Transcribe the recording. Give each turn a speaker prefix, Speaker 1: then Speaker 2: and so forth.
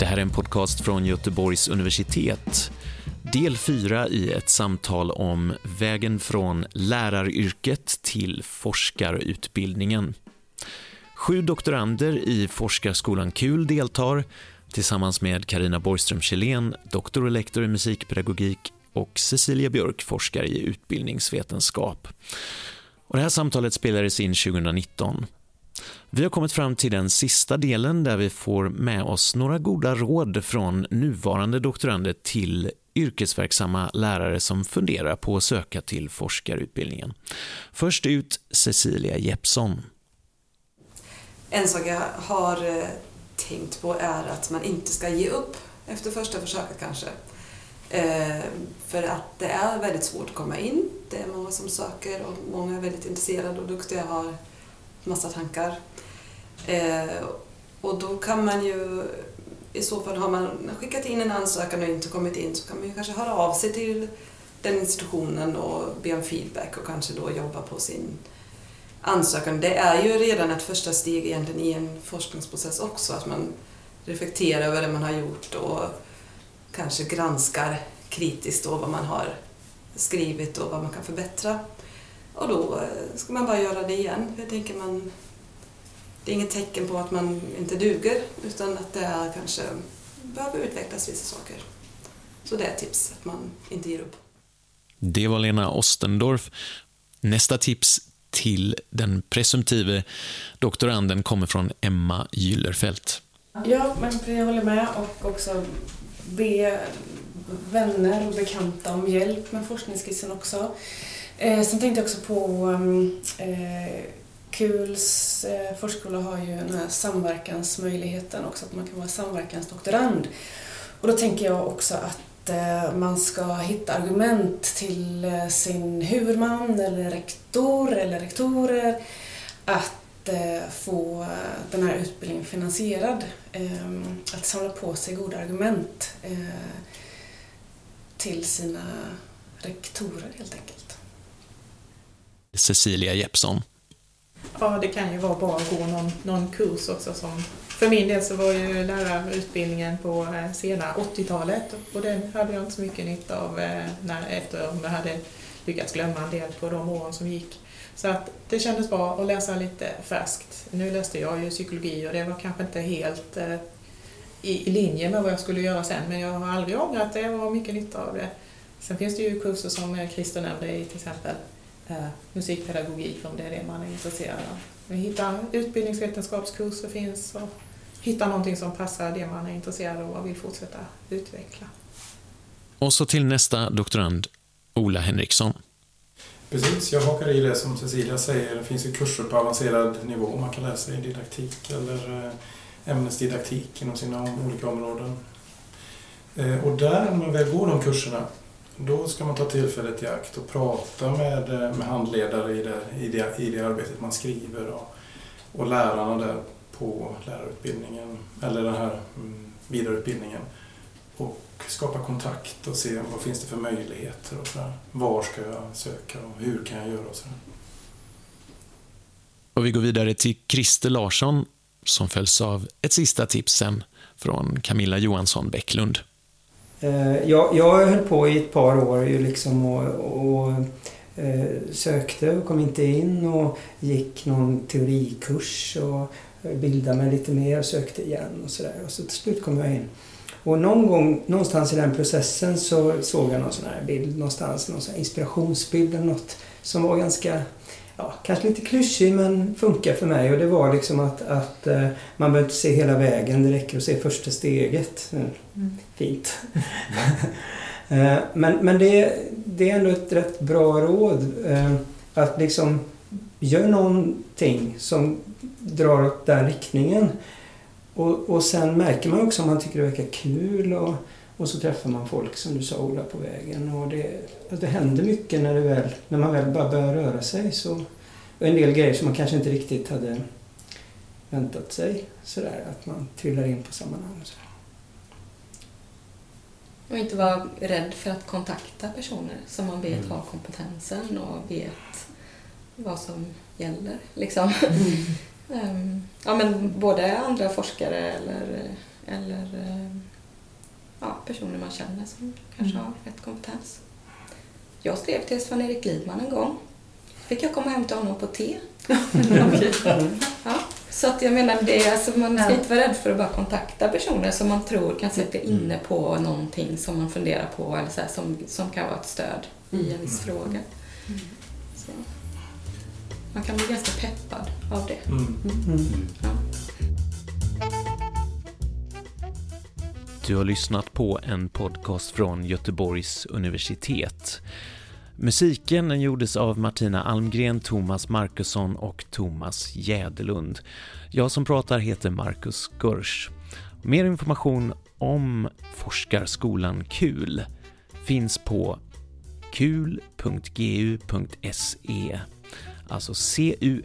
Speaker 1: Det här är en podcast från Göteborgs universitet. Del 4 i ett samtal om vägen från läraryrket till forskarutbildningen. Sju doktorander i Forskarskolan KUL deltar tillsammans med Karina Borgström Kjellén, doktor och lektor i musikpedagogik och Cecilia Björk, forskare i utbildningsvetenskap. Och det här samtalet spelades in 2019. Vi har kommit fram till den sista delen där vi får med oss några goda råd från nuvarande doktorander till yrkesverksamma lärare som funderar på att söka till forskarutbildningen. Först ut Cecilia Jeppsson.
Speaker 2: En sak jag har eh, tänkt på är att man inte ska ge upp efter första försöket kanske. Eh, för att det är väldigt svårt att komma in. Det är många som söker och många är väldigt intresserade och duktiga har massa tankar. Eh, och då kan man ju, i så fall har man skickat in en ansökan och inte kommit in så kan man ju kanske höra av sig till den institutionen och be om feedback och kanske då jobba på sin ansökan. Det är ju redan ett första steg egentligen i en forskningsprocess också, att man reflekterar över det man har gjort och kanske granskar kritiskt då vad man har skrivit och vad man kan förbättra. Och då eh, ska man bara göra det igen. Jag tänker man, det är inget tecken på att man inte duger utan att det är kanske behöver utvecklas vissa saker. Så det är ett tips, att man inte ger upp.
Speaker 1: Det var Lena Ostendorf. Nästa tips till den presumtive doktoranden kommer från Emma Gyllerfelt.
Speaker 3: Ja, men jag håller med och också be vänner och bekanta om hjälp med forskningsskissen också. Eh, sen tänkte jag också på ehm, eh, KULs eh, förskola har ju den här samverkansmöjligheten också, att man kan vara samverkansdoktorand. Och då tänker jag också att eh, man ska hitta argument till eh, sin huvudman eller rektor eller rektorer att eh, få den här utbildningen finansierad. Ehm, att samla på sig goda argument eh, till sina rektorer helt enkelt.
Speaker 1: Cecilia Jeppsson.
Speaker 4: Ja, det kan ju vara bra att gå någon, någon kurs också. Som, för min del så var ju lärarutbildningen på eh, sena 80-talet och den hade jag inte så mycket nytta av eh, när, efter att jag hade lyckats glömma en del på de åren som gick. Så att det kändes bra att läsa lite färskt. Nu läste jag ju psykologi och det var kanske inte helt eh, i, i linje med vad jag skulle göra sen men jag har aldrig ångrat det och har mycket nytta av det. Sen finns det ju kurser som eh, Christer nämnde i till exempel musikpedagogik om det är det man är intresserad av. Hitta utbildningsvetenskapskurser finns och hitta någonting som passar det man är intresserad av och vill fortsätta utveckla.
Speaker 1: Och så till nästa doktorand, Ola Henriksson.
Speaker 5: Precis, jag hakar i det som Cecilia säger. Det finns ju kurser på avancerad nivå man kan läsa i didaktik eller eh, ämnesdidaktik inom sina olika områden. Eh, och där, när man väl går de kurserna, då ska man ta tillfället i akt och prata med, eh, med handledare i det, i, det, i det arbetet man skriver och, och lärarna där på lärarutbildningen, eller den här mm, vidareutbildningen. Och skapa kontakt och se vad finns det för möjligheter och sådär. Var ska jag söka och hur kan jag göra och så
Speaker 1: Och vi går vidare till Christer Larsson som följs av ett sista tips sen från Camilla Johansson Bäcklund.
Speaker 6: Eh, jag, jag höll på i ett par år ju liksom och, och eh, sökte och kom inte in och gick någon teorikurs och bildade mig lite mer och sökte igen och sådär. Och så till slut kom jag in. Och någon gång, någonstans i den processen så såg jag någon sån här bild någonstans, någon sån inspirationsbild eller något som var ganska ja, kanske lite klyschig men funkar för mig. Och det var liksom att, att uh, man behöver inte se hela vägen, det räcker att se första steget. Mm. Fint. uh, men men det, det är ändå ett rätt bra råd. Uh, att liksom gör någonting som drar åt den riktningen. Och, och sen märker man också om man tycker det verkar kul och, och så träffar man folk som du sa Ola på vägen. Och det, det händer mycket när, det väl, när man väl bara börjar röra sig. Så, och en del grejer som man kanske inte riktigt hade väntat sig. Sådär, att man trillar in på sammanhang. Så.
Speaker 7: Och inte vara rädd för att kontakta personer som man vet mm. har kompetensen och vet vad som gäller. Liksom. Mm. ja, men både andra forskare eller, eller eh, ja, personer man känner som kanske
Speaker 3: Mm.
Speaker 7: har rätt kompetens. Jag skrev till Sven-Erik Lidman en gång. fick jag komma hem till honom på te. ja, så att jag menar, det, är- alltså, man ska inte vara rädd för att bara kontakta personer som man tror kan sitta inne på någonting som man funderar på eller så här, som, som kan vara ett stöd i en viss fråga. Så. Man kan bli ganska peppad av det.
Speaker 5: Mm.
Speaker 6: Mm.
Speaker 7: Ja.
Speaker 1: Du har lyssnat på en podcast från Göteborgs universitet. Musiken den gjordes av Martina Almgren, Thomas Markusson och Thomas Jäderlund. Jag som pratar heter Marcus Görsch. Mer information om Forskarskolan KUL finns på kul.gu.se alltså cul.gu.se